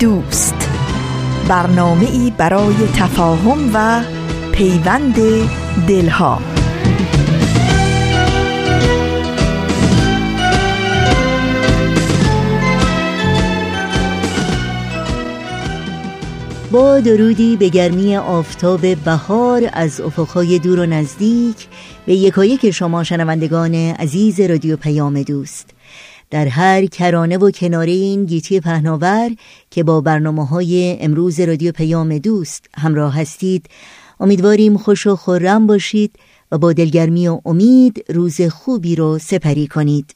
دوست. برنامه ای برای تفاهم و پیوند دلها. با درودی به گرمی آفتاب بهار از افقهای دور و نزدیک به یکایک شما شنوندگان عزیز رادیو پیام دوست. در هر کرانه و کناره این گیتی پهناور که با برنامه های امروز رادیو پیام دوست همراه هستید امیدواریم خوش و خورم باشید و با دلگرمی و امید روز خوبی رو سپری کنید.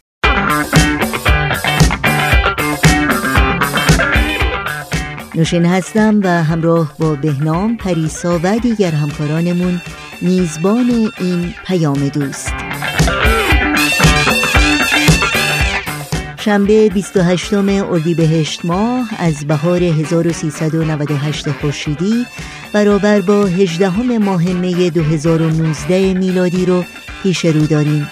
نوشین هستم و همراه با بهنام پریسا و دیگر همکارانمون میزبان این پیام دوست. شنبه 28 اردیبهشت ماه از بهار 1398 خورشیدی برابر با 18 ماه می 2019 میلادی رو پیش رو داریم.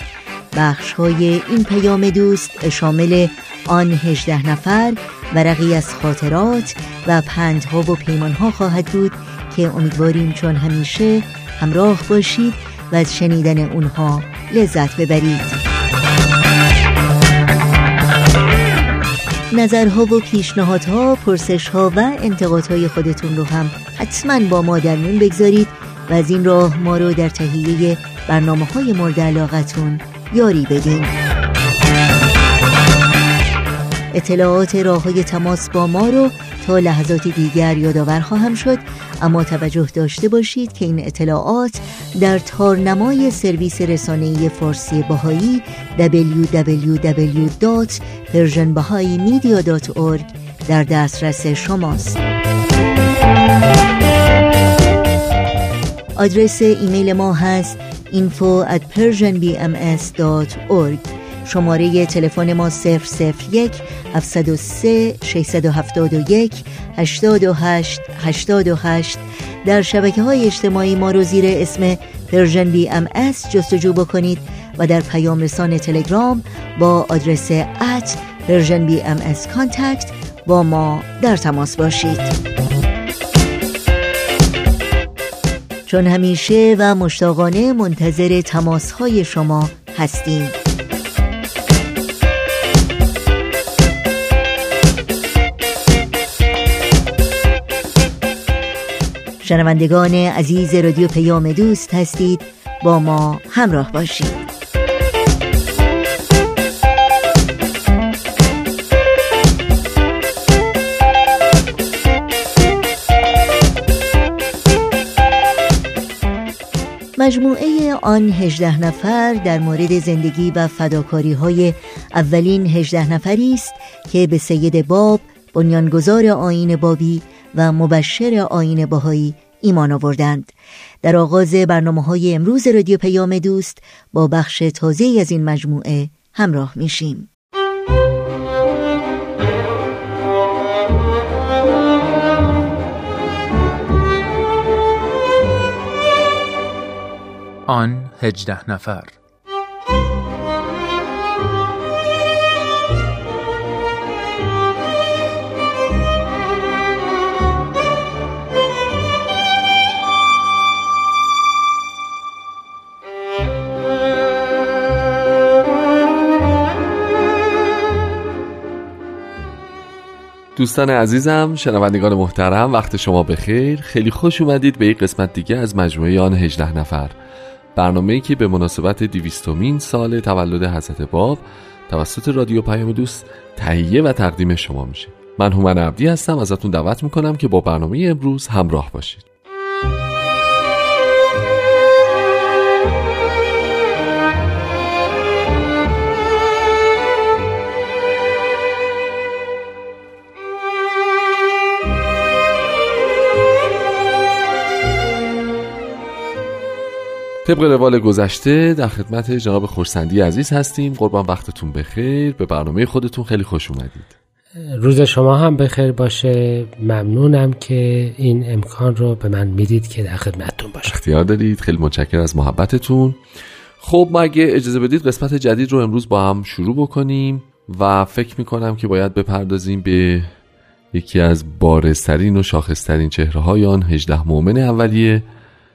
بخش های این پیام دوست شامل آن 18 نفر ورقی از خاطرات و پندها و پیمانها خواهد بود که امیدواریم چون همیشه همراه باشید و از شنیدن اونها لذت ببرید. نظرها و پیشنهادها، پرسشها و انتقادهای خودتون رو هم حتما با ما در میون بگذارید و از این راه ما رو در تهیه برنامه های مورد علاقتون یاری بدین. اطلاعات راه های تماس با ما رو تا لحظات دیگر یادآور خواهم شد. اما توجه داشته باشید که این اطلاعات در تارنمای سرویس رسانه‌ای فارسی باهایی www.persianbahaimedia.org در دسترس شماست. آدرس ایمیل ما هست info at persianbms.org شماره تلفن ما 001 703 671 828 828 در شبکه های اجتماعی ما رو زیر اسم Persian BMS جستجو بکنید و در پیام رسان تلگرام با آدرس at Persian BMS contact با ما در تماس باشید. چون همیشه و مشتاقانه منتظر تماس های شما هستیم. شنوندگان عزیز رادیو پیام دوست هستید با ما همراه باشید. مجموعه آن هجده نفر در مورد زندگی و فداکاری های اولین هجده نفری است که به سید باب بنیانگذار آین بابی و مبشر آین باهایی ایمان آوردند. در آغاز برنامه های امروز رادیو پیام دوست با بخش تازه از این مجموعه همراه میشیم. آن هجده نفر دوستان عزیزم شنوندگان محترم وقت شما بخیر. خیلی خوش اومدید به یک قسمت دیگه از مجموعه آن 18 نفر. برنامه‌ای که به مناسبت دیویستومین سال تولد حضرت باب توسط رادیو پیام دوست تهیه و تقدیم شما میشه. من هومن عبدی هستم ازتون دعوت می‌کنم که با برنامه امروز همراه باشید. طبق روال گذشته در خدمت جناب خورسندی عزیز هستیم. قربان وقتتون بخیر. به برنامه خودتون خیلی خوش اومدید. روز شما هم بخیر باشه. ممنونم که این امکان رو به من می‌دید که در خدمتتون باشم. اختیار دارید. خیلی متشکر از محبتتون. خب ما اگه اجازه بدید قسمت جدید رو امروز با هم شروع بکنیم و فکر می‌کنم که باید بپردازیم به یکی از بارسترین و شاخصترین چهره های آن هجده مؤمن اولیه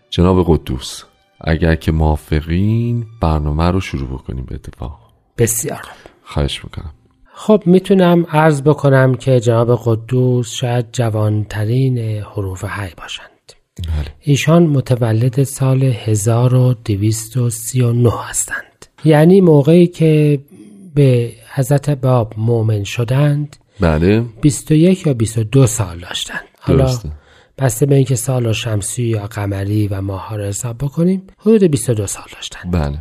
جناب قدوس. اگر که موافقین برنامه رو شروع بکنیم به اتفاق. بسیار خواهش می‌کنم. خب می‌تونم عرض بکنم که جناب قدوس شاید جوانترین حروف حی باشند. بله. ایشان متولد سال 1239 هستند. یعنی موقعی که به حضرت باب مؤمن شدند بله. 21 یا 22 سال داشتند. حالا درسته. بسته به اینکه سال شمسی یا قمری و ماه رو حساب بکنیم حدود 22 سال داشتند بله.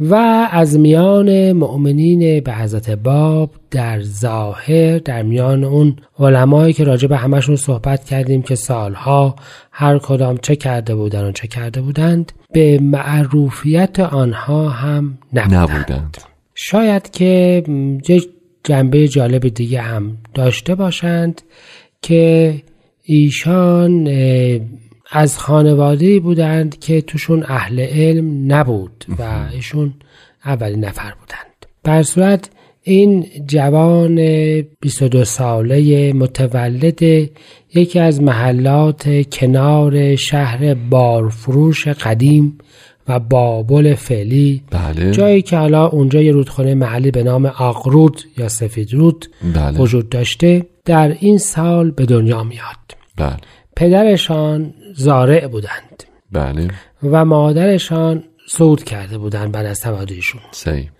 و از میان مؤمنین به حضرت باب در ظاهر در میان اون علمایی که راجع به همشون صحبت کردیم که سالها هر کدام چه کرده بودن و چه کرده بودند به معروفیت آنها هم نبودند, نبودند. شاید که یک جنبه جالب دیگه هم داشته باشند که ایشان از خانواده بودند که توشون اهل علم نبود و ایشون اولین نفر بودند. بر صورت این جوان 22 ساله متولد یکی از محلات کنار شهر بارفروش قدیم و بابل فعلی. بله. جایی که حالا اونجا یه رودخانه محلی به نام آقرود یا سفیدرود بله. وجود داشته در این سال به دنیا میاد. بله. پدرشان زارع بودند. بله. و مادرشان صعود کرده بودند بعد از تولدشون صحیح.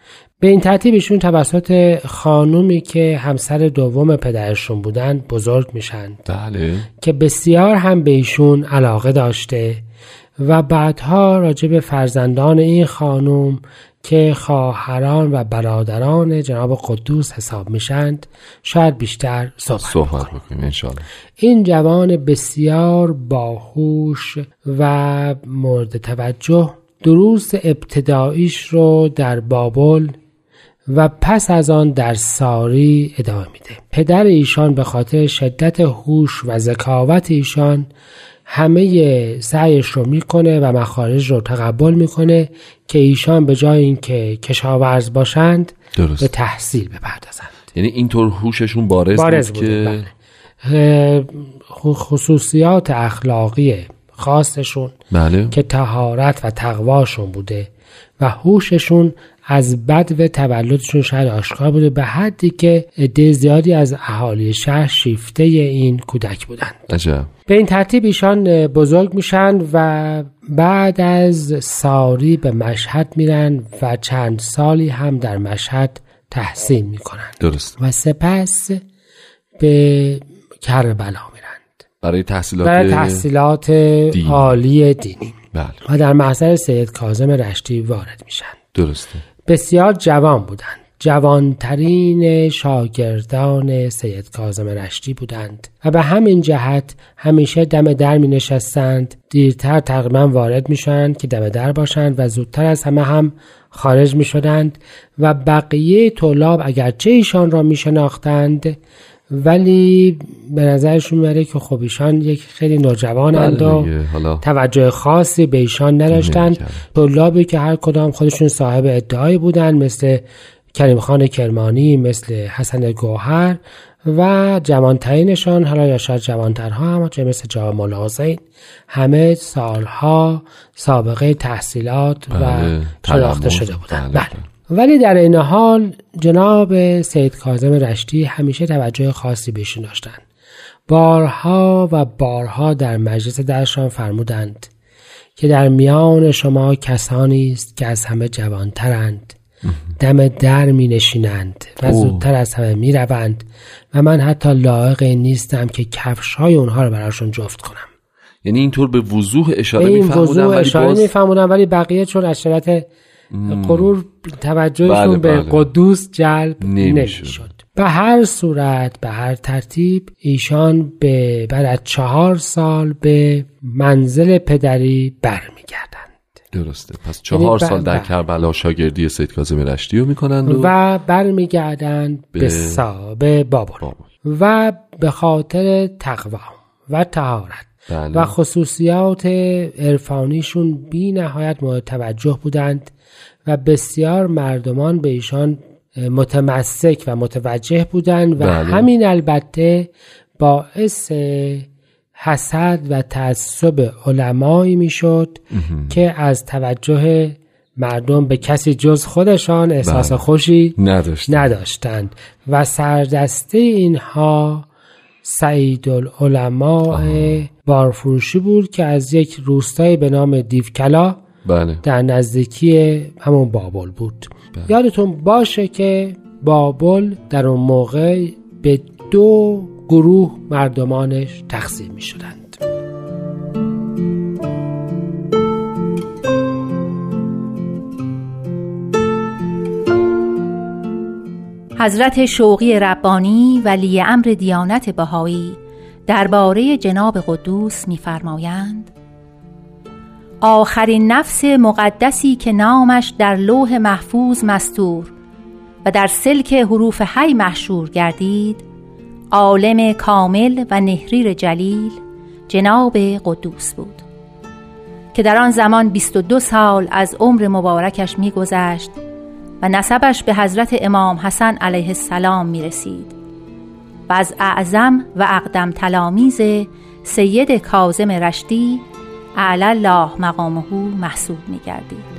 به این ترتیب ایشون توسط خانومی که همسر دوم پدرشون بودند بزرگ میشن. بله. که بسیار هم به ایشون علاقه داشته و بعدها راجع به فرزندان این خانوم که خواهران و برادران جناب قدوس حساب میشند شاید بیشتر صحبت, صحبت بکنیم. این جوان بسیار باهوش و مورد توجه دروس ابتداییش رو در بابل و پس از آن در ساری ادامه میده پدر ایشان به خاطر شدت هوش و ذکاوت ایشان همه سعیش رو می‌کنه و مخارج رو تقبل می‌کنه که ایشان به جای اینکه کشاورز باشند درست. به تحصیل بپردازند. یعنی اینطور هوششون بارز, بارز بود که بله. خصوصیات اخلاقی خاصشون بله. که تهارت و تقواشون بوده و هوششون از بد و تولدشون شاید آشکار بوده به حدی که عده زیادی از اهالی شهر شیفته این کودک بودند عجب. به این ترتیب ایشان بزرگ میشن و بعد از ساری به مشهد میرن و چند سالی هم در مشهد تحصیل می‌کنن. درست. و سپس به کربلا میرند برای تحصیلات برای تحصیلات عالی دینی. بله. و در محضر سید کاظم رشتی وارد میشن. درسته. بسیار جوان بودند. جوانترین شاگردان سید کاظم رشتی بودند و به همین جهت همیشه دم در می نشستند دیرتر تقریبا وارد می شدند که دم در باشند و زودتر از همه هم خارج می شدند و بقیه طلاب اگرچه ایشان را می شناختند ولی به نظرشون میاره که خب ایشان یک خیلی نوجوانند و بله حالا توجه خاصی به ایشان نداشتند. طلابی که هر کدام خودشون صاحب ادعایی بودن مثل کریم خان کرمانی مثل حسن گوهر و جوانترینشان حالا یا شاید جوانترها هم چه مثل جواب مولا حسین همه سالها سابقه تحصیلات و بله، شناخته. شده بودند بله، بله. ولی در این حال جناب سید کاظم رشتی همیشه توجه خاصی بهشون داشتند بارها و بارها در مجلس درشان فرمودند که در میان شما کسانی است که از همه جوانترند. دم در می نشینند و. زودتر از همه می روند و من حتی لایق نیستم که کفش های اونها رو براشون جفت کنم. یعنی اینطور به وضوح اشاره این وضوع ولی اشاره باز ولی بقیه چون از شدت غرور توجهشون بله، به بله. قدوس جلب نمی‌شد. به هر صورت به هر ترتیب ایشان به بعد از چهار سال به منزل پدری برمیگردند درسته پس چهار یعنی سال در کربلا شاگردی سید کاظم رشتی رو می‌کنند و, و برمیگردند به, به- سا به بابل بابل. و به خاطر تقوا و تهارت بله. و خصوصیات عرفانیشون بی نهایت مورد توجه بودند و بسیار مردمان به ایشان متمسک و متوجه بودند و بله. همین البته باعث حسد و تعصب علمایی می‌شد که از توجه مردم به کسی جز خودشان احساس بله. خوشی نداشت نداشتند و سردسته اینها سعید العلماء بارفروشی بود که از یک روستایی به نام دیوکلا بله. در نزدیکی همون بابل بود. یادتون باشه که بابل در اون موقع به دو گروه مردمانش تقسیم می شدند. حضرت شوقی ربانی ولی امر دیانت بهایی درباره جناب قدوس می‌فرمایند آخرین نفس مقدسی که نامش در لوح محفوظ مستور و در سلک حروف حی محشور گردید عالم کامل و نهریر جلیل جناب قدوس بود. که در آن زمان 22 سال از عمر مبارکش میگذشت و نسبش به حضرت امام حسن علیه السلام می رسید و از اعظم و اقدم تلامیز سید کاظم رشتی اعلی الله مقامه محسوب می گردید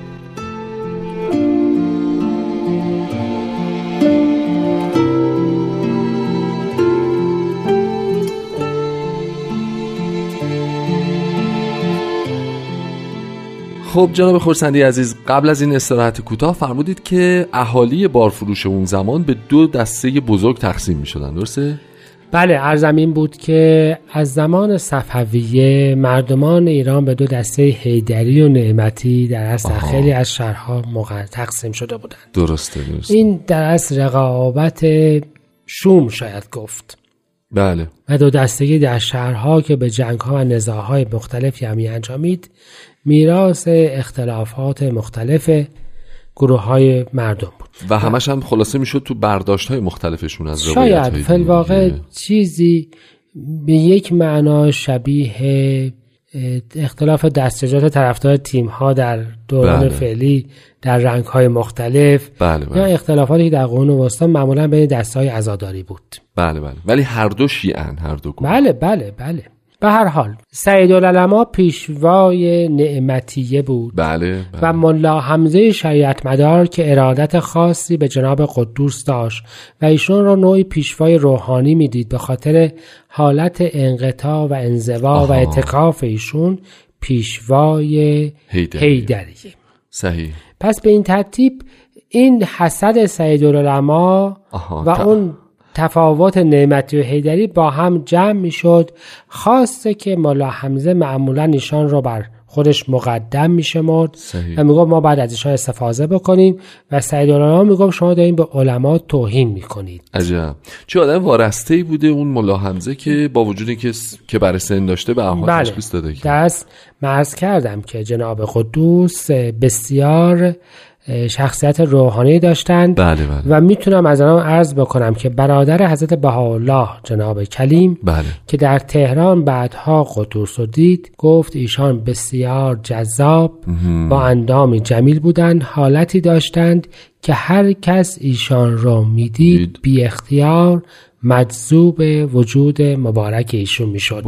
خب جناب خورسندی عزیز قبل از این استراحت کوتاه فرمودید که اهالی بارفروش اون زمان به دو دسته بزرگ تقسیم می شدن درسته؟ بله عرضم این بود که از زمان صفویه مردمان ایران به دو دسته هیدری و نعمتی در اصل آها. خیلی از شهرها تقسیم شده بودند. درسته درسته. این در اصل رقابت شوم شاید گفت. بله. و دو دستگی در شهرها که به جنگها و نزاعهای مختلفی همی انجامید میراث اختلافات مختلف گروه های مردم بود. و همش هم خلاصه می‌شد تو برداشت های مختلفشون از روایت شاید فلواقع چیزی به یک معنا شبیه اختلاف دستجات طرفدار تیم ها در دوران بله. فعلی در رنگ های مختلف بله یا بله اختلافاتی که در قرون وسطا معمولا بین دست های عزاداری بود. بله بله. ولی هر دو شیعن هر دو گروه. بله بله بله. به هر حال سید العلماء پیشوای نعمتیه بود بله, بله. و ملا حمزه شریعت مدار که ارادت خاصی به جناب قدوس داشت و ایشون را نوعی پیشوای روحانی می‌دید به خاطر حالت انقطاع و انزوا و آها. اتکاف ایشون پیشوای هیدری. هیدریه صحیح پس به این ترتیب این حسد سید العلماء و اون تفاوت نعمتی و حیدری با هم جمع می‌شد. خواسته که ملا حمزه معمولا ایشان را بر خودش مقدم میشمرد. و می‌گفت ما بعد از ایشان استفاده بکنیم و سید العلماء می‌گفت شما دارین به علما توهین می‌کنید. عجب. چه آدم وارسته ای بوده اون ملا حمزه که با وجود اینکه س- که برای سن داشته به احوال بله. تشخیص داده که. دست مرز کردم که جناب قدوس بسیار شخصیت روحانی داشتند. بله بله. و می‌تونم از آنها عرض بکنم که برادر حضرت بهاءالله جناب کلیم بله. که در تهران بعدها قدوس رو دید گفت ایشان بسیار جذاب با اندامی جمیل بودند حالتی داشتند که هر کس ایشان را می‌دید دید. بی اختیار مجذوب وجود مبارک ایشون می‌شد.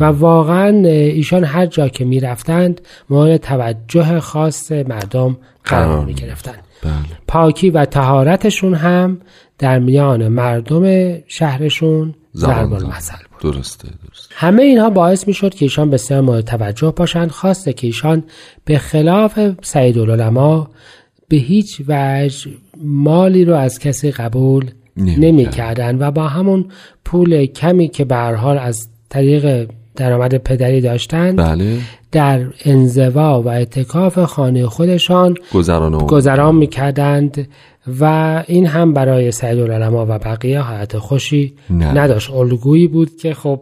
و واقعا ایشان هر جا که می‌رفتند مورد توجه خاص مردم قرار قرار می می گرفتند بله. پاکی و تهارتشون هم در میان مردم شهرشون ضرب. المثل بود. درسته درسته. همه اینها باعث می شد که ایشان بسیار مورد توجه باشند. خواسته که ایشان به خلاف سعید العلماء به هیچ وجه مالی رو از کسی قبول نمی نمی کردن و با همون پول کمی که به حال از طریق درآمد پدری داشتند بله. در انزوا و اعتکاف خانه خودشان گذران گذران می‌کردند و این هم برای سعید العلماء و بقیه حالت خوشی نه. نداشت. الگویی بود که خب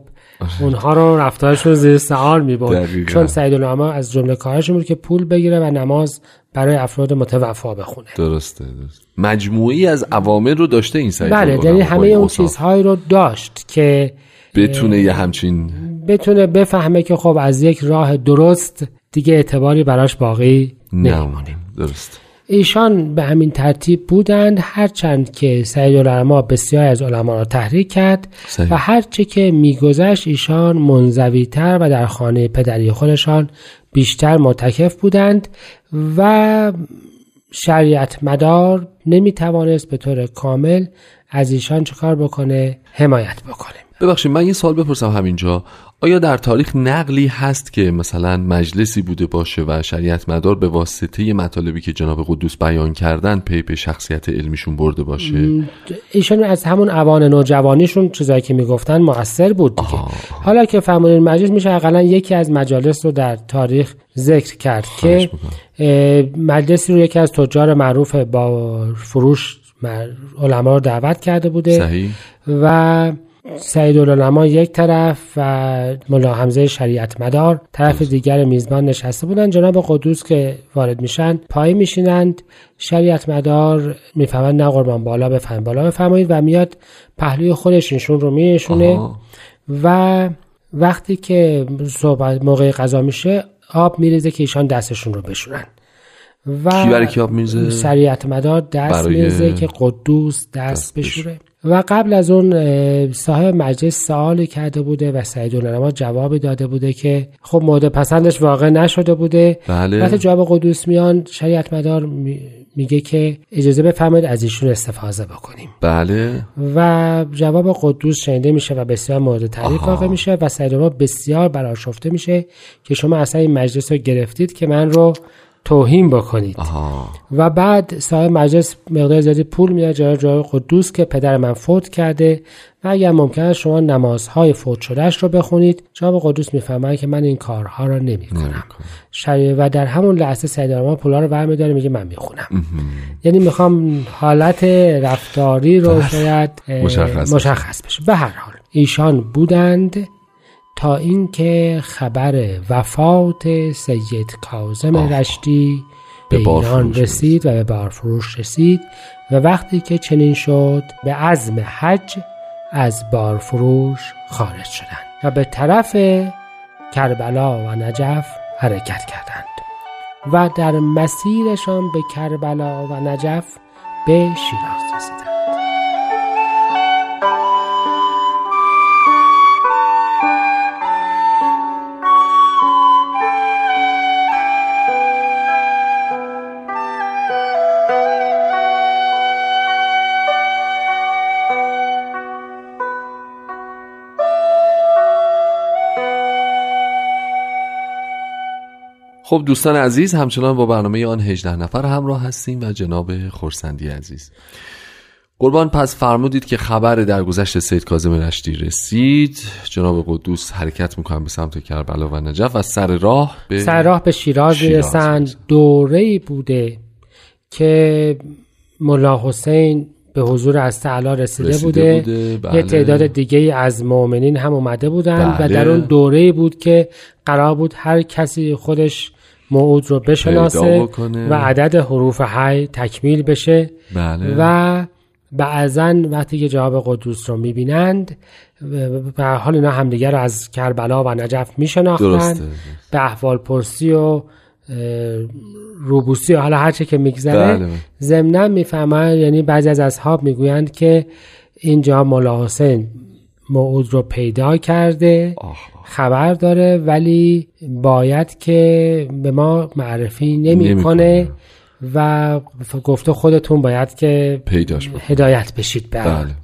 اونها رو رفتارشون زیر سوال می بود. چون سعید العلماء از جمله کارش بود که پول بگیره و نماز برای افراد متوفا بخونه. درسته درست مجموعی از عوامل رو داشته این سعید بله یعنی همه اون. چیزهایی رو داشت که بتونه یه همچین بتونه بفهمه که خب از یک راه درست دیگه اعتباری براش باقی نه نمیمونه. درست ایشان به همین ترتیب بودند. هرچند که سعید العلماء بسیار از علما را تحریک کرد صحیح. و هرچه که میگذشت ایشان منزویتر و در خانه پدری خودشان بیشتر متکف بودند و شریعت مدار نمی‌توانست به طور کامل از ایشان چکار بکنه حمایت بکنه. ببخشید من یه سوال بپرسم همینجا. آیا در تاریخ نقلی هست که مثلا مجلسی بوده باشه و شریعت مدار به واسطه مطالبی که جناب قدوس بیان کردن پی به شخصیت علمیشون برده باشه؟ ایشان از همون اوان نوجوانیشون چیزایی که می‌گفتن مؤثر بود دیگه. حالا که فرمانده مجلس میشه اقلا یکی از مجالس رو در تاریخ ذکر کرد که مجلسی رو یکی از تجار معروف با فروش علما رو دعوت کرده بوده. صحیح. و سعید العلماء یک طرف و ملا حمزه شریعت مدار طرف دیگر میزبان نشسته بودن. جناب قدوس که وارد میشن پای میشینند. شریعت مدار می‌فهمند نه قربان بالا بفهم بالا بفرمایید و میاد پهلوی خودش ایشون رو میشونه. و وقتی که صحبت موقع غذا میشه آب میریزه که ایشان دستشون رو بشورن. و کی برای کی آب می‌ریزه؟ شریعت مدار دست برای میریزه که قدوس دست, دست بشوره. و قبل از اون صاحب مجلس سوالی کرده بوده و سعید العلماء جوابی داده بوده که خب مورد پسندش واقع نشده بوده. بله. وقتی جواب قدوس میان شریعت مدار می- میگه که اجازه بفرمایید از ایشون استفاده بکنیم. بله. و جواب قدوس شنیده میشه و بسیار مورد تعریف واقع میشه و سعید بسیار برآشفته میشه که شما اصلا این مجلس رو گرفتید که من رو توهین بکنید. آها. و بعد صاحب مجلس مقدار زیادی پول میاد جای جای قدوس که پدر من فوت کرده. و اگر ممکن است شما نمازهای فوت شدهش رو بخونید. جواب قدوس می‌فهمن که من این کارها رو نمی کنم شریع و در همون لحظه سید آرمان پولا رو برمیداره میگه من می‌خونم. یعنی می‌خوام حالت رفتاری رو شاید اه، مشخص. مشخص بشه. به هر حال ایشان بودند. تا اینکه خبر وفات سید کاظم رشتی به ایران رسید و به بارفروش رسید و وقتی که چنین شد به عزم حج از بارفروش خارج شدند و به طرف کربلا و نجف حرکت کردند و در مسیرشان به کربلا و نجف به شیراز رسیدند. خب دوستان عزیز همچنان با برنامه آن 18 نفر همراه هستیم و جناب خورسندی عزیز قربان پس فرمودید که خبر درگذشت سید کاظم رشتی رسید جناب قدوس حرکت می‌کنن به سمت کربلا و نجف و سر راه به سر راه به شیراز شیراز. دوره بوده که ملا حسین به حضور از تعالی رسیده, رسیده بوده, بوده، بله. یه تعداد دیگه از مؤمنین هم اومده بودند و بله. در اون دوره بود که قرار بود هر کسی خودش موعود رو بشناسه. و عدد حروف حی تکمیل بشه بله و بعضا وقتی که جواب قدوس رو می‌بینند به حال اینا همدیگه رو از کربلا و نجف میشناختند به احوال پرسی و روبوسی و حالا هرچه که میگذره بله. ضمنا می‌فهمن یعنی بعضی از اصحاب می‌گویند که اینجا مولا حسین موعود رو پیدا کرده. خبر داره ولی باید که به ما معرفی نمی‌کنه. و گفته خودتون باید که پیداش بکنه. هدایت بشید به بله, بله.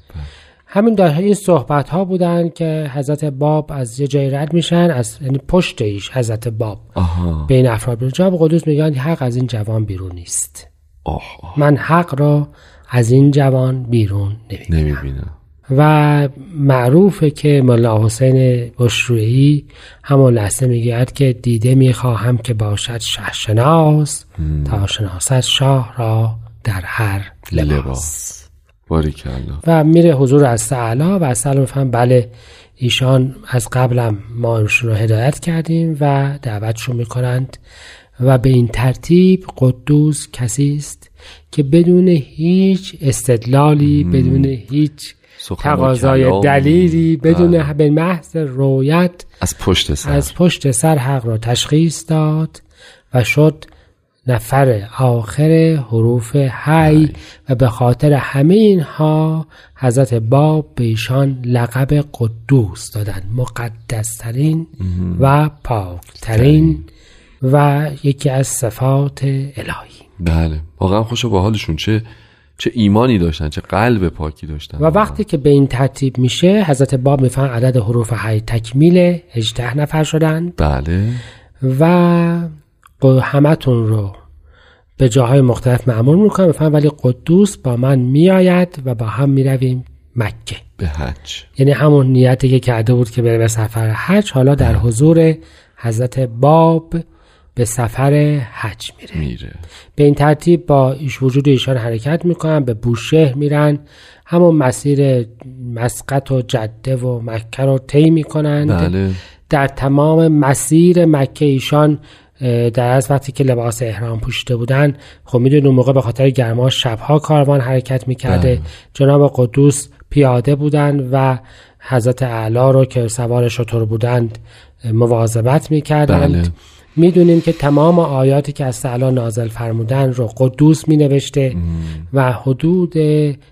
همین در این صحبت ها بودن که حضرت باب از یه جای رد میشن از یعنی پشت ایش حضرت باب آها بین افراد بیرون جواب قدوس میگن حق از این جوان بیرون نیست آه آه. من حق را از این جوان بیرون نمی‌بینم نمی‌بینم و معروفه که ملا حسین بشرویی همون لحظه می‌گوید که دیده می‌خواهم که باشد شهرشناس تا شناست شاه را در هر لباس, لباس. باریکلا و میره حضور از اعلا و از میفهم بله ایشان از قبلم ما رو هدایت کردیم و دعوتشون می‌کنند. و به این ترتیب قدوس کسی است که بدون هیچ استدلالی بدون هیچ تقاضای. دلیلی بدون بله. به محض رویت از پشت سر. از پشت سر حق را تشخیص داد و شد نفر آخر حروف حی و به خاطر همه اینها حضرت باب به ایشان لقب قدوس دادن مقدسترین و پاکترین و یکی از صفات الهی. بله. واقعا خوش با حالشون چه چه ایمانی داشتن چه قلب پاکی داشتن. و وقتی که به این ترتیب میشه حضرت باب میفهم عدد حروف حی تکمیل 18 نفر شدند بله. و همتون رو به جاهای مختلف معمول می‌کنم. بفهم ولی قدوس با من میآید و با هم می‌رویم مکه. به حج. یعنی همون نیتی که کرده بود که بره به سفر حج. حالا در حضور حضرت باب به سفر حج میره. میره. به این ترتیب با ایش وجود ایشان حرکت می‌کنن به بوشهر میرن. همون مسیر مسقط و جده و مکه رو طی می‌کنند بله. در تمام مسیر مکه ایشان در از وقتی که لباس احرام پوشیده بودن خب می‌دونی اون موقع به خاطر گرما شبها کاروان حرکت می‌کرده. جناب قدوس پیاده بودند و حضرت اعلا رو که سوار شطور بودند مواظبت می‌کردند. بله. می‌دونیم که تمام آیاتی که از تعالی نازل فرمودن رو قدوس می نوشته و حدود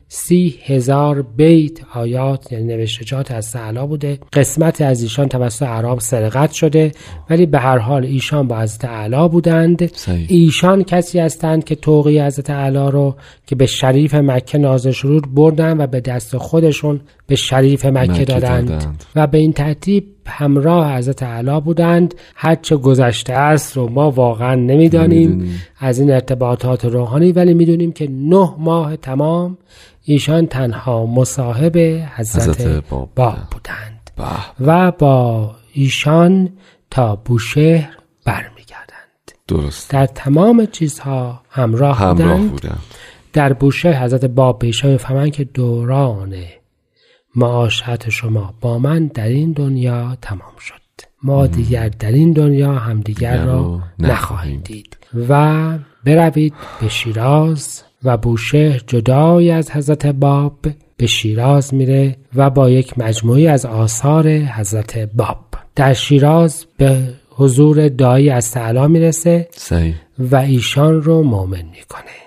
سی هزار بیت آیات یعنی نوشتجات از تعالی بوده قسمت از ایشان توسط عرب سرقت شده ولی به هر حال ایشان با حضرت اعلی بودند صحیح. ایشان کسی هستند که توقی حضرت اعلی رو که به شریف مکه نازل شروع بردن و به دست خودشون به شریف مکه, مکه دادند. دادند. و به این ترتیب همراه حضرت اعلی بودند. هرچه گذشته است رو ما واقعا نمی‌دانیم. از این ارتباطات روحانی ولی می‌دونیم که نه ماه تمام ایشان تنها مصاحب حضرت, حضرت باب باب بودند. بودند و با ایشان تا بوشهر برمیگردند. درست. در تمام چیزها همراه, همراه بودند. بودم در بوشهر حضرت باب به ایشان می‌فهمند که دوران معاشرت شما با من در این دنیا تمام شد. ما دیگر در این دنیا همدیگر دیگر را نخواهیم دید. و بروید به شیراز و بوشهر جدای از حضرت باب. به شیراز میره و با یک مجموعی از آثار حضرت باب. در شیراز به حضور دایی از تعالی می‌رسه صحیح. و ایشان رو مؤمن می‌کنه.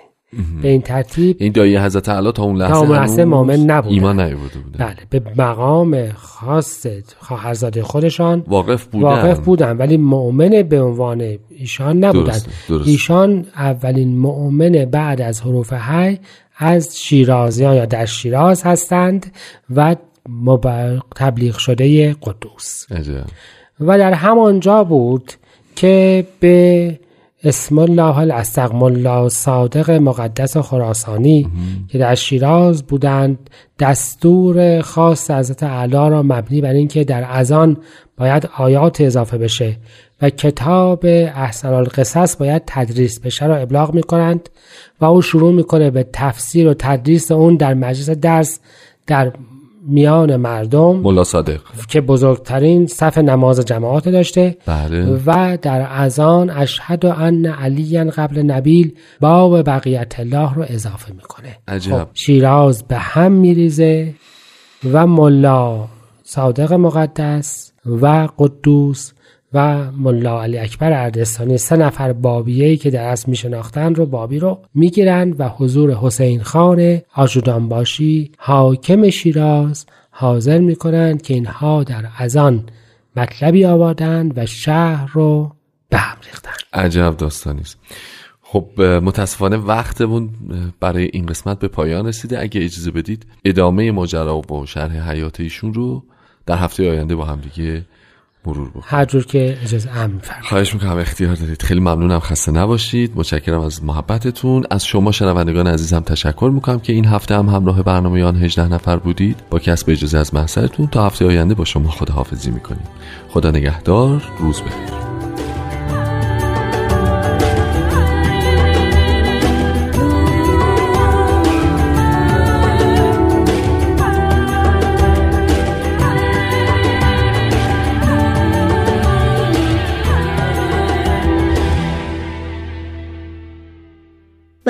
به این ترتیب این دایی حضرت اعلی تا اون لحظه تا مؤمن نبودن. ایمان نیورده بودن بله به مقام خاص خواهرزاده خودشان واقف بودن واقف بودن ولی مؤمن به عنوان ایشان نبودن درسته، درسته. ایشان اولین مؤمن بعد از حروف حی از شیرازیان یا در شیراز هستند و مبر- تبلیغ شده قدوس عجب. و در همانجا بود که به اسم الله الاستقم الله صادق مقدس خراسانی که در شیراز بودند دستور خاص حضرت اعلی را مبنی بر اینکه در اذان باید آیات اضافه بشه و کتاب احسن القصص باید تدریس بشه را ابلاغ می کنند و او شروع می‌کنه به تفسیر و تدریس اون در مجلس درس در میان مردم ملا صادق. که بزرگترین صف نماز جماعت داشته بله. و در اذان اشهد ان علی قبل نبیل باب بقیت الله رو اضافه می‌کنه. عجب. خب شیراز به هم میریزه و ملا صادق مقدس و قدوس و ملا علی اکبر اردستانی سه نفر بابیهی که در اصل میشناختن رو بابی رو می‌گیرن و حضور حسین خان آجودانباشی حاکم شیراز حاضر می‌کنند که اینها در اذان مطلبی آوردند و شهر رو به هم ریختن عجب داستانی است. خب متاسفانه وقتمون برای این قسمت به پایان رسیده. اگه اجازه بدید ادامه ماجرا و شرح حیات ایشون رو در هفته آینده با هم دیگه مرور بکنیم هر جور که اجازه ام میفرمایید خواهش می‌کنم اختیار دارید. خیلی ممنونم خسته نباشید. متشکرم از محبتتون. از شما شنوندگان عزیزم تشکر می‌کنم که این هفته هم همراه برنامه آن 18 نفر بودید. با کسب اجازه از محضرتون تا هفته آینده با شما خداحافظی می‌کنیم. خدا نگهدار روز بخیر.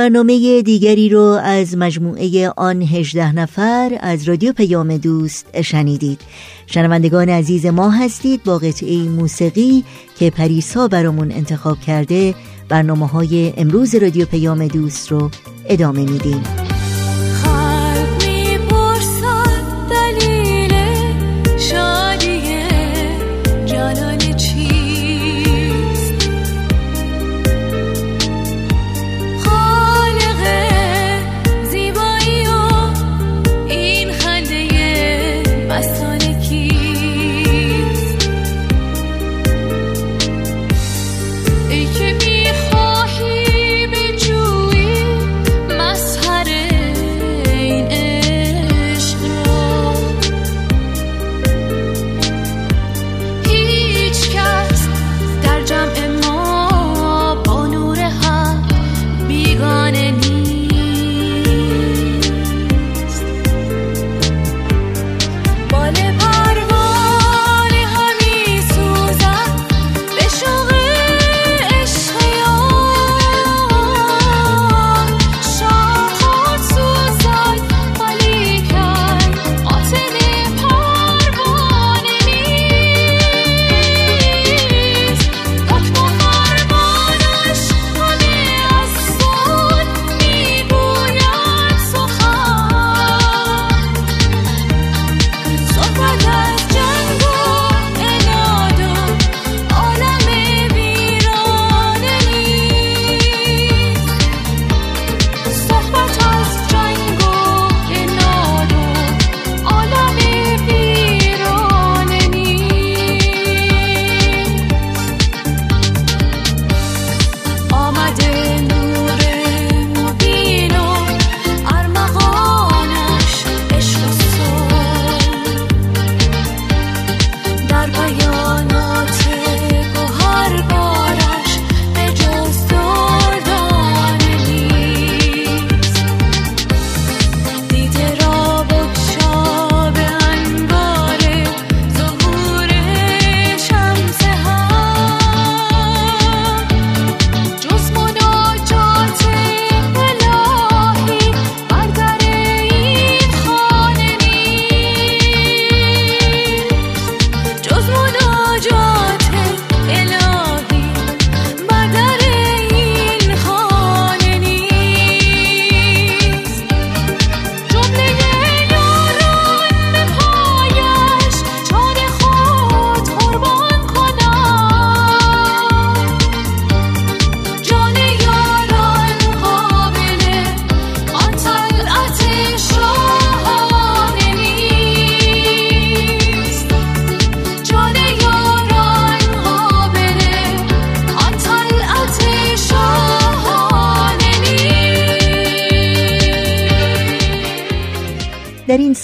برنامه دیگری رو از مجموعه آن هجده نفر از رادیو پیام دوست شنیدید. شنوندگان عزیز ما هستید با قطعه موسیقی که پریسا برامون انتخاب کرده برنامه های امروز رادیو پیام دوست رو ادامه میدیم.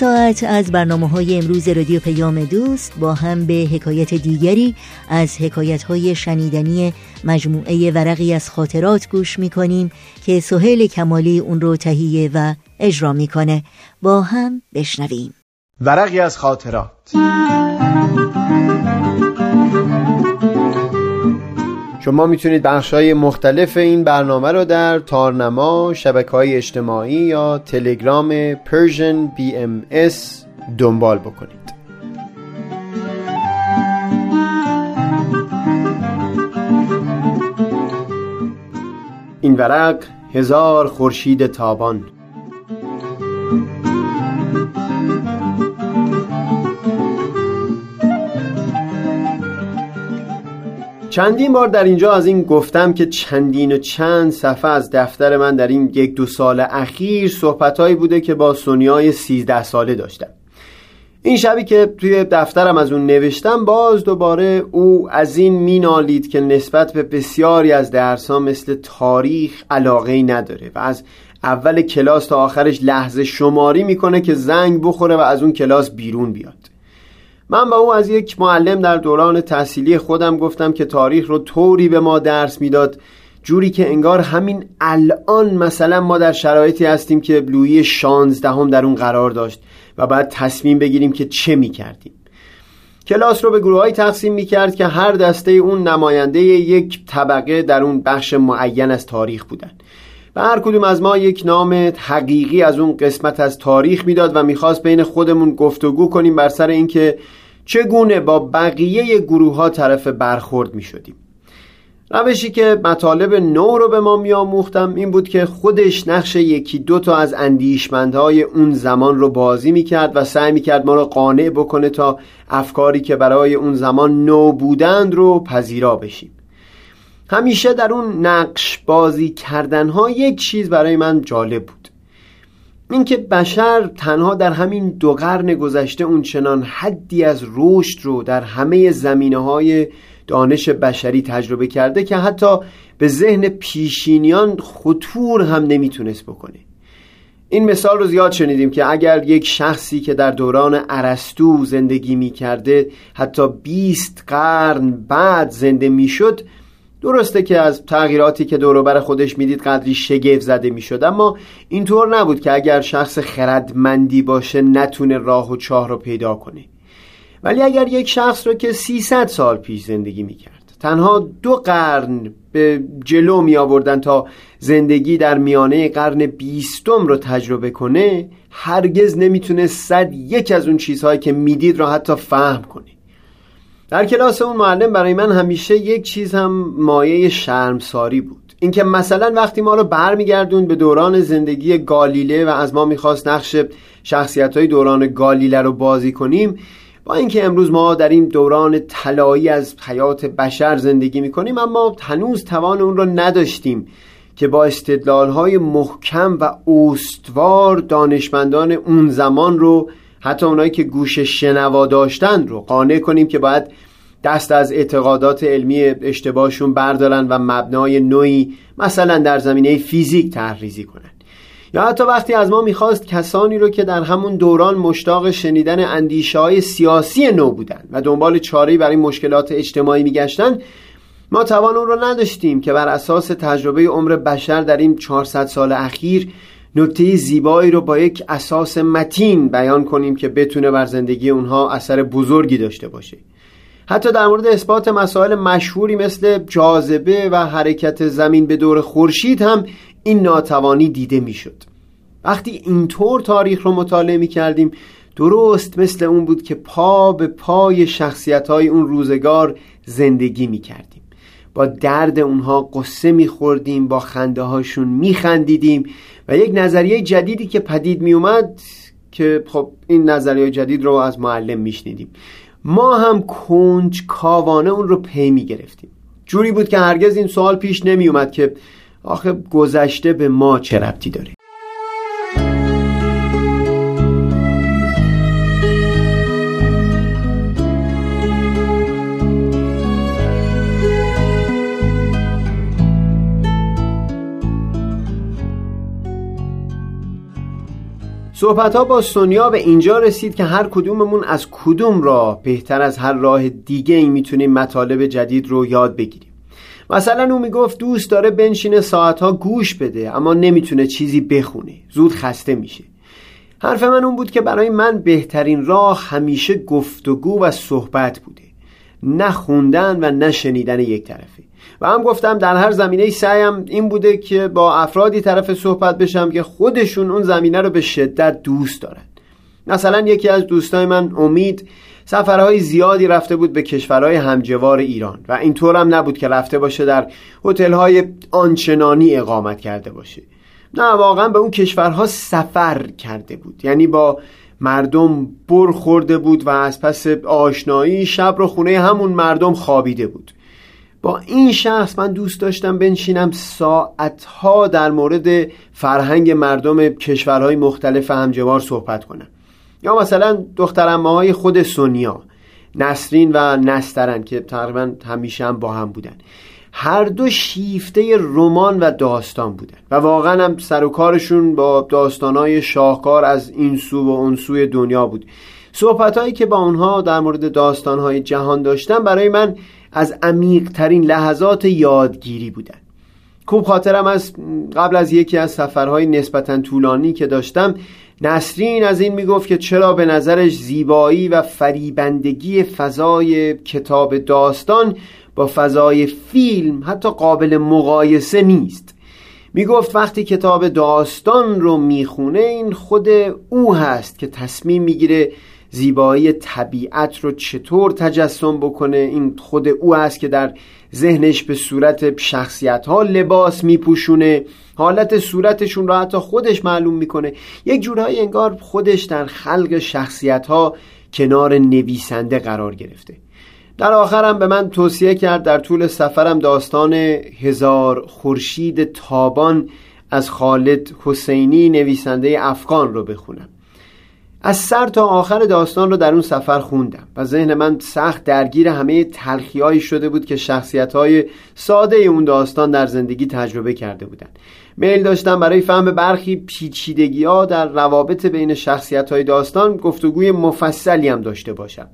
ساعت از برنامه های امروز رادیو پیام دوست با هم به حکایت دیگری از حکایت های شنیدنی مجموعه ورقی از خاطرات گوش می‌کنیم که سهیل کمالی اون رو تهیه و اجرا می‌کنه. با هم بشنویم. ورقی از خاطرات. شما می‌تونید بخش های مختلف این برنامه رو در تارنما شبکه های اجتماعی یا تلگرام Persian BMS دنبال بکنید. این ورق هزار خورشید تابان. چندین بار در اینجا از این گفتم که چندین و چند صفحه از دفتر من در این یک دو سال اخیر صحبتهایی بوده که با سونیای سیزده ساله داشتم. این شبی که توی دفترم از اون نوشتم باز دوباره او از این مینالید که نسبت به بسیاری از درسها مثل تاریخ علاقه نداره و از اول کلاس تا آخرش لحظه شماری می‌کنه که زنگ بخوره و از اون کلاس بیرون بیاد. من با او از یک معلم در دوران تحصیلی خودم گفتم که تاریخ رو طوری به ما درس می‌داد جوری که انگار همین الان مثلا ما در شرایطی هستیم که لویی شانزدهم در اون قرار داشت و بعد تصمیم بگیریم که چه می‌کردیم. کلاس رو به گروه های تقسیم می‌کرد که هر دسته اون نماینده یک طبقه در اون بخش معین از تاریخ بودن. به هر کدوم از ما یک نام حقیقی از اون قسمت از تاریخ می‌داد و می‌خواست بین خودمون گفتگو کنیم بر سر اینکه چگونه با بقیه گروه ها طرف برخورد می شدیم روشی که مطالب نو رو به ما میآموختم این بود که خودش نقش یکی دو تا از اندیشمندهای اون زمان رو بازی می‌کرد و سعی می‌کرد ما رو قانع بکنه تا افکاری که برای اون زمان نو بودند رو پذیرا بشیم. همیشه در اون نقش بازی کردنها یک چیز برای من جالب بود. اینکه بشر تنها در همین دو قرن گذشته اون چنان حدی از رشد رو در همه زمینه های دانش بشری تجربه کرده که حتی به ذهن پیشینیان خطور هم نمی‌تونست بکنه. این مثال رو زیاد شنیدیم که اگر یک شخصی که در دوران ارسطو زندگی می‌کرده حتی 20 قرن بعد زنده می‌شد درسته که از تغییراتی که دوروبر خودش می‌دید قدری شگفت زده می‌شد اما اینطور نبود که اگر شخص خردمندی باشه نتونه راه و چاه رو پیدا کنه. ولی اگر یک شخص رو که 300 سال پیش زندگی می‌کرد تنها دو قرن به جلو می آوردن تا زندگی در میانه قرن بیستم رو تجربه کنه هرگز نمی‌تونه صد یک از اون چیزهایی که می‌دید را حتی فهم کنه. در کلاس اون معلم برای من همیشه یک چیز هم مایه شرمساری بود. اینکه مثلا وقتی ما رو برمیگردون به دوران زندگی گالیله و از ما می‌خواست نقش شخصیت های دوران گالیله رو بازی کنیم با اینکه امروز ما در این دوران طلایی از حیات بشر زندگی می‌کنیم اما هنوز توان اون رو نداشتیم که با استدلال های محکم و استوار دانشمندان اون زمان رو حتی اونایی که گوش شنوا داشتن رو قانع کنیم که باید دست از اعتقادات علمی اشتباهشون بردارن و مبنای نوعی مثلا در زمینه فیزیک تحریزی کنن. یا حتی وقتی از ما می‌خواست کسانی رو که در همون دوران مشتاق شنیدن اندیشه های سیاسی نو بودن و دنبال چاره برای مشکلات اجتماعی میگشتن ما توان اون رو نداشتیم که بر اساس تجربه عمر بشر در این 400 سال اخیر نکته زیبایی رو با یک اساس متین بیان کنیم که بتونه بر زندگی اونها اثر بزرگی داشته باشه. حتی در مورد اثبات مسائل مشهوری مثل جاذبه و حرکت زمین به دور خورشید هم این ناتوانی دیده می‌شد. وقتی اینطور تاریخ رو مطالعه می کردیم درست مثل اون بود که پا به پای شخصیت های اون روزگار زندگی می کردیم با درد اونها قصه می خوردیم با خنده هاشون می خندیدیم و یک نظریه جدیدی که پدید می اومد که خب این نظریه جدید رو از معلم میشنیدیم. ما هم کنج کاوانه اون رو پی می گرفتیم جوری بود که هرگز این سوال پیش نمی اومد که آخه گذشته به ما چه ربطی داره؟ صحبت ها با سونیا به اینجا رسید که هر کدوممون از کدوم راه بهتر از هر راه دیگه ای می‌تونیم مطالب جدید رو یاد بگیریم. مثلا او می‌گفت دوست داره بنشینه ساعتها گوش بده اما نمی‌تونه چیزی بخونه. زود خسته میشه. حرف من اون بود که برای من بهترین راه همیشه گفتگو و صحبت بوده. نه خوندن و نه شنیدن یک طرفه. و هم گفتم در هر زمینه سعیم این بوده که با افرادی طرف صحبت بشم که خودشون اون زمینه رو به شدت دوست دارن. مثلا یکی از دوستای من امید سفرهای زیادی رفته بود به کشورهای همجوار ایران و اینطور هم نبود که رفته باشه در هتل‌های آنچنانی اقامت کرده باشه. نه واقعا به اون کشورها سفر کرده بود. یعنی با مردم بر خورده بود و از پس آشنایی شب رو خونه همون مردم خوابیده بود. با این شخص من دوست داشتم بنشینم. ساعتها در مورد فرهنگ مردم کشورهای مختلف همجوار صحبت کنم. یا مثلا دخترمه های خود سونیا نسرین و نسترن که تقریبا همیشه هم با هم بودن. هر دو شیفته رمان و داستان بودن و واقعا هم سر و کارشون با داستانهای شاهکار از این سو و اون سوی دنیا بود. صحبت هایی که با اونها در مورد داستانهای جهان داشتم برای من از عمیق ترین لحظات یادگیری بودن. خوب خاطرم از قبل از یکی از سفرهای نسبتا طولانی که داشتم نسرین از این می‌گفت که چرا به نظرش زیبایی و فریبندگی فضای کتاب داستان با فضای فیلم حتی قابل مقایسه نیست. می‌گفت وقتی کتاب داستان رو می‌خونه این خود او هست که تصمیم می‌گیره زیبایی طبیعت رو چطور تجسم بکنه؟ این خود او است که در ذهنش به صورت شخصیت ها لباس میپوشونه. حالت صورتشون را حتی خودش معلوم می‌کنه. یک جورایی انگار خودش در خلق شخصیت ها کنار نویسنده قرار گرفته. در آخرم به من توصیه کرد در طول سفرم داستان هزار خورشید تابان از خالد حسینی نویسنده افغان رو بخونم. از سر تا آخر داستان رو در اون سفر خوندم و ذهن من سخت درگیر همه تلخیهایی شده بود که شخصیت های ساده اون داستان در زندگی تجربه کرده بودند. میل داشتم برای فهم برخی پیچیدگی ها در روابط بین شخصیت های داستان گفتگوی مفصلی هم داشته باشم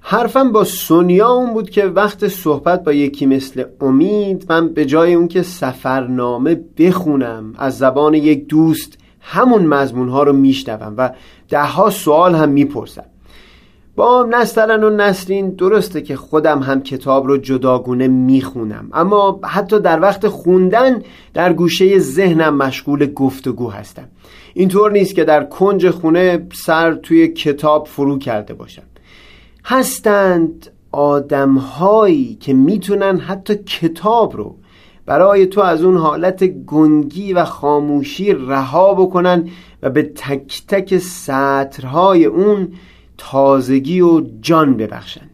حرفم با سونیا اون بود که وقت صحبت با یکی مثل امید من به جای اون که سفرنامه بخونم از زبان یک دوست همون مضمون ها رو میشنوم و دهها سوال هم می‌پرسم با نسترن و نسرین درسته که خودم هم کتاب رو جداگونه می‌خونم اما حتی در وقت خوندن در گوشه ذهنم مشغول گفتگو هستم. اینطور نیست که در کنج خونه سر توی کتاب فرو کرده باشم. هستند آدمهایی که می‌تونن حتی کتاب رو برای تو از اون حالت گنگی و خاموشی رها بکنن و به تک تک سطرهای اون تازگی و جان ببخشن.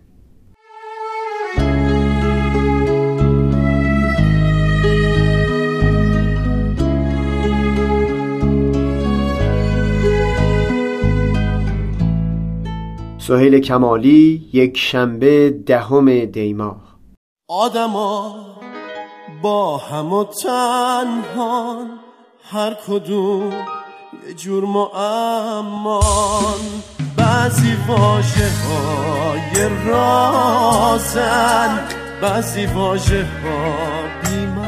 سهیل کمالی یک شنبه دهم دیماه آدما با هم و تنهان هر کدوم یه جور معمان. بعضی واجه های رازن بعضی واجه ها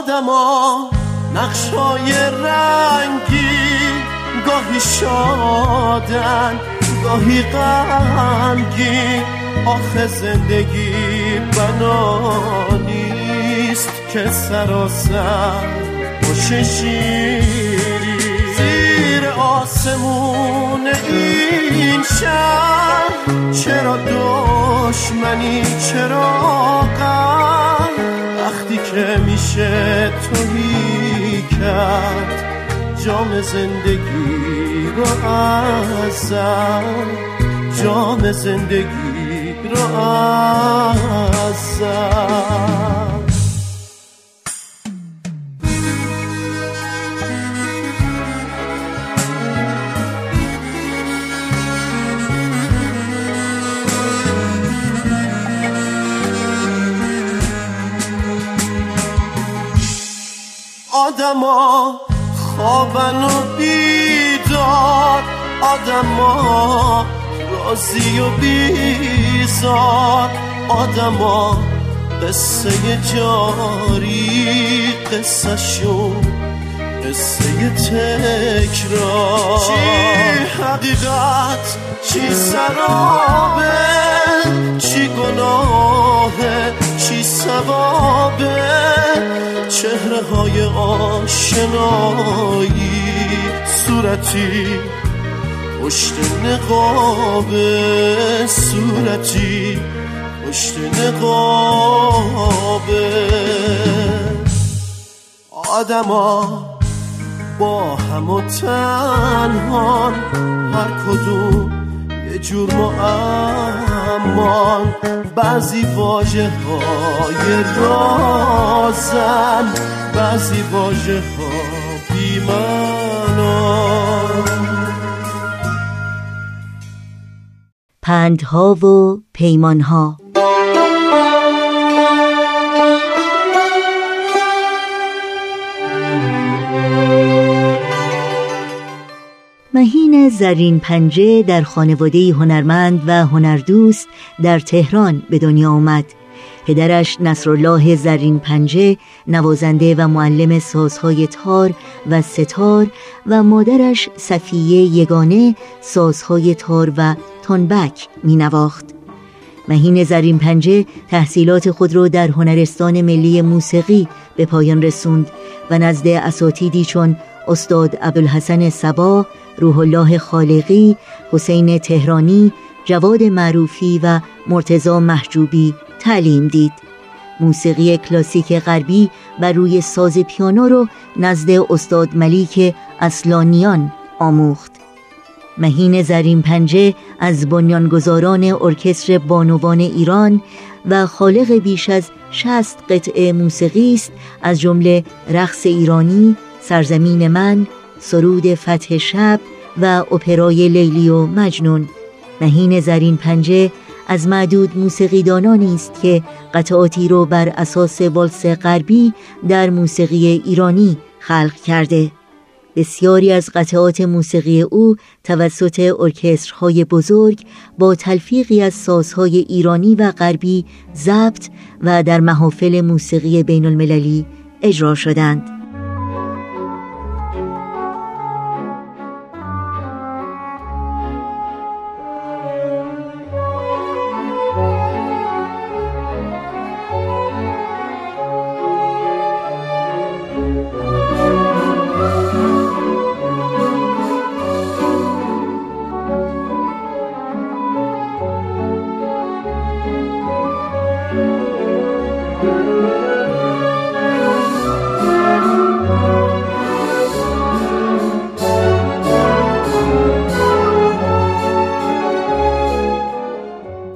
آدما نقشای رنگی گاهی شادن گاهی غمگین. آخه زندگی بنانیست که سراسر باشه شیری. زیر آسمون این شهر چرا دشمنی چرا غم؟ وقتی که میشه توهی کرد جام زندگی رو ازم جام زندگی رو ازم آدما خوابن و بیدار. آدما رازی و بیزار. آدما قصه جاری قصه شون قصه تکرار. چی حقیقت؟ چی سرابه؟ چی گناهه؟ چی سوابه چهره های آشنایی صورتی پشت نقابه صورتی پشت نقابه. آدما با هم و تنهان هر کدوم یه جور معمان بعضی واجه های رازن بعضی واجه ها بیمانان پندها و پیمانها مهین زرین پنجه در خانواده هنرمند و هنردوست در تهران به دنیا آمد پدرش نصرالله زرین پنجه نوازنده و معلم سازهای تار و ستار و مادرش صفیه یگانه سازهای تار و تانبک می نواخت. مهین زرین پنجه تحصیلات خود را در هنرستان ملی موسیقی به پایان رسوند و نزد اساتیدی چون استاد عبدالحسن سبا، روح الله خالقی، حسین تهرانی، جواد معروفی و مرتزا محجوبی تعلیم دید. موسیقی کلاسیک غربی و روی ساز پیانو رو نزد استاد ملیک اصلانیان آموخت. مهین زرین پنجه از بنیانگذاران ارکستر بانوان ایران و خالق بیش از شست قطعه موسیقی است از جمله رقص ایرانی، سرزمین من، سرود فتح شب و اپرای لیلی و مجنون مهین زرین پنجه از معدود موسیقیدانانی است که قطعاتی را بر اساس والس غربی در موسیقی ایرانی خلق کرده بسیاری از قطعات موسیقی او توسط ارکسترهای بزرگ با تلفیقی از سازهای ایرانی و غربی ضبط و در محافل موسیقی بین المللی اجرا شدند.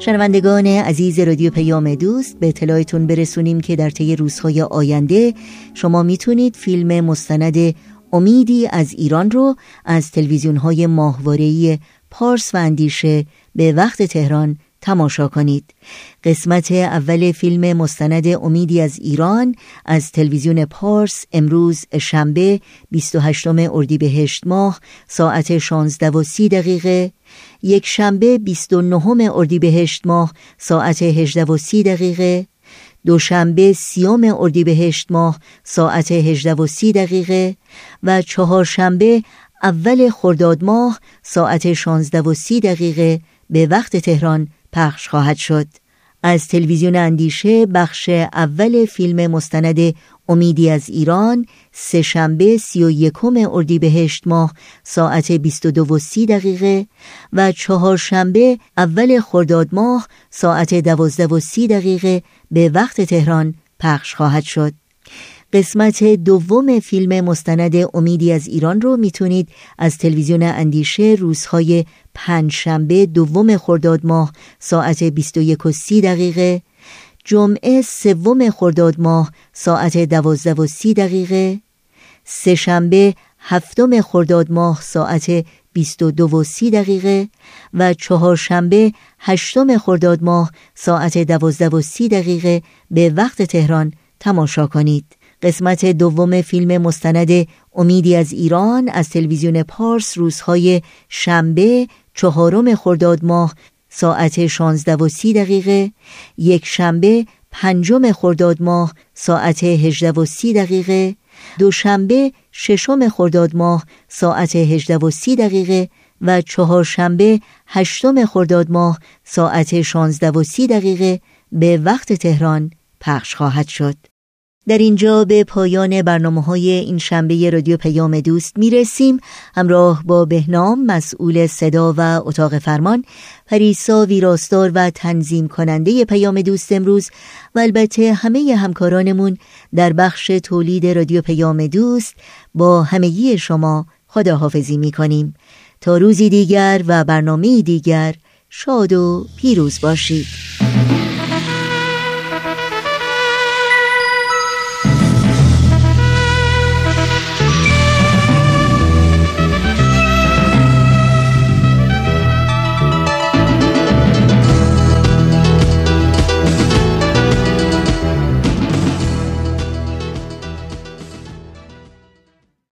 شنوندگان عزیز رادیو پیام دوست به اطلاعتون برسونیم که در طی روزهای آینده شما می‌تونید فیلم مستند امیدی از ایران رو از تلویزیون های پارس و اندیشه به وقت تهران تماشا کنید. قسمت اول فیلم مستند امیدی از ایران از تلویزیون پارس امروز شنبه 28 اردیبهشت ماه ساعت 16 و 30 دقیقه. یک شنبه 29 اردیبهشت ماه ساعت 18 و 30 دقیقه. دوشنبه سیوم اردیبهشت ماه ساعت 18 و 30 دقیقه. و چهارشنبه اول خرداد ماه ساعت 16 و 30 دقیقه. به وقت تهران پخش خواهد شد. از تلویزیون اندیشه بخش اول فیلم مستند امیدی از ایران سه شنبه سی و یکم اردیبهشت ماه ساعت 22 و سی دقیقه و چهارشنبه اول خرداد ماه ساعت 12 و سی دقیقه به وقت تهران پخش خواهد شد. قسمت دوم فیلم مستند امیدی از ایران رو می‌تونید از تلویزیون اندیشه روزهای پنجشنبه دوم خرداد ماه ساعت 21 و 30 دقیقه جمعه سوم خرداد ماه ساعت 12 و 30 دقیقه سهشنبه هفتم خرداد ماه ساعت 22 و 30 دقیقه و چهارشنبه هشتم خرداد ماه ساعت 12 و 30 دقیقه. به وقت تهران تماشا کنید. قسمت دوم فیلم مستند امیدی از ایران از تلویزیون پارس روزهای شنبه چهارم خرداد ماه ساعت 16 و 30 دقیقه یک شنبه پنجم خرداد ماه ساعت 18 و 30 دقیقه دوشنبه ششم خرداد ماه ساعت 18 و 30 دقیقه و چهارشنبه هشتم خرداد ماه ساعت 16 و 30 دقیقه به وقت تهران پخش خواهد شد. در اینجا به پایان برنامه های این شنبه رادیو پیام دوست می رسیم همراه با بهنام مسئول صدا و اتاق فرمان پریسا ویراستار و تنظیم کننده پیام دوست امروز و البته همه همکارانمون در بخش تولید رادیو پیام دوست با همگی شما خداحافظی می کنیم تا روزی دیگر و برنامه دیگر شاد و پیروز باشید.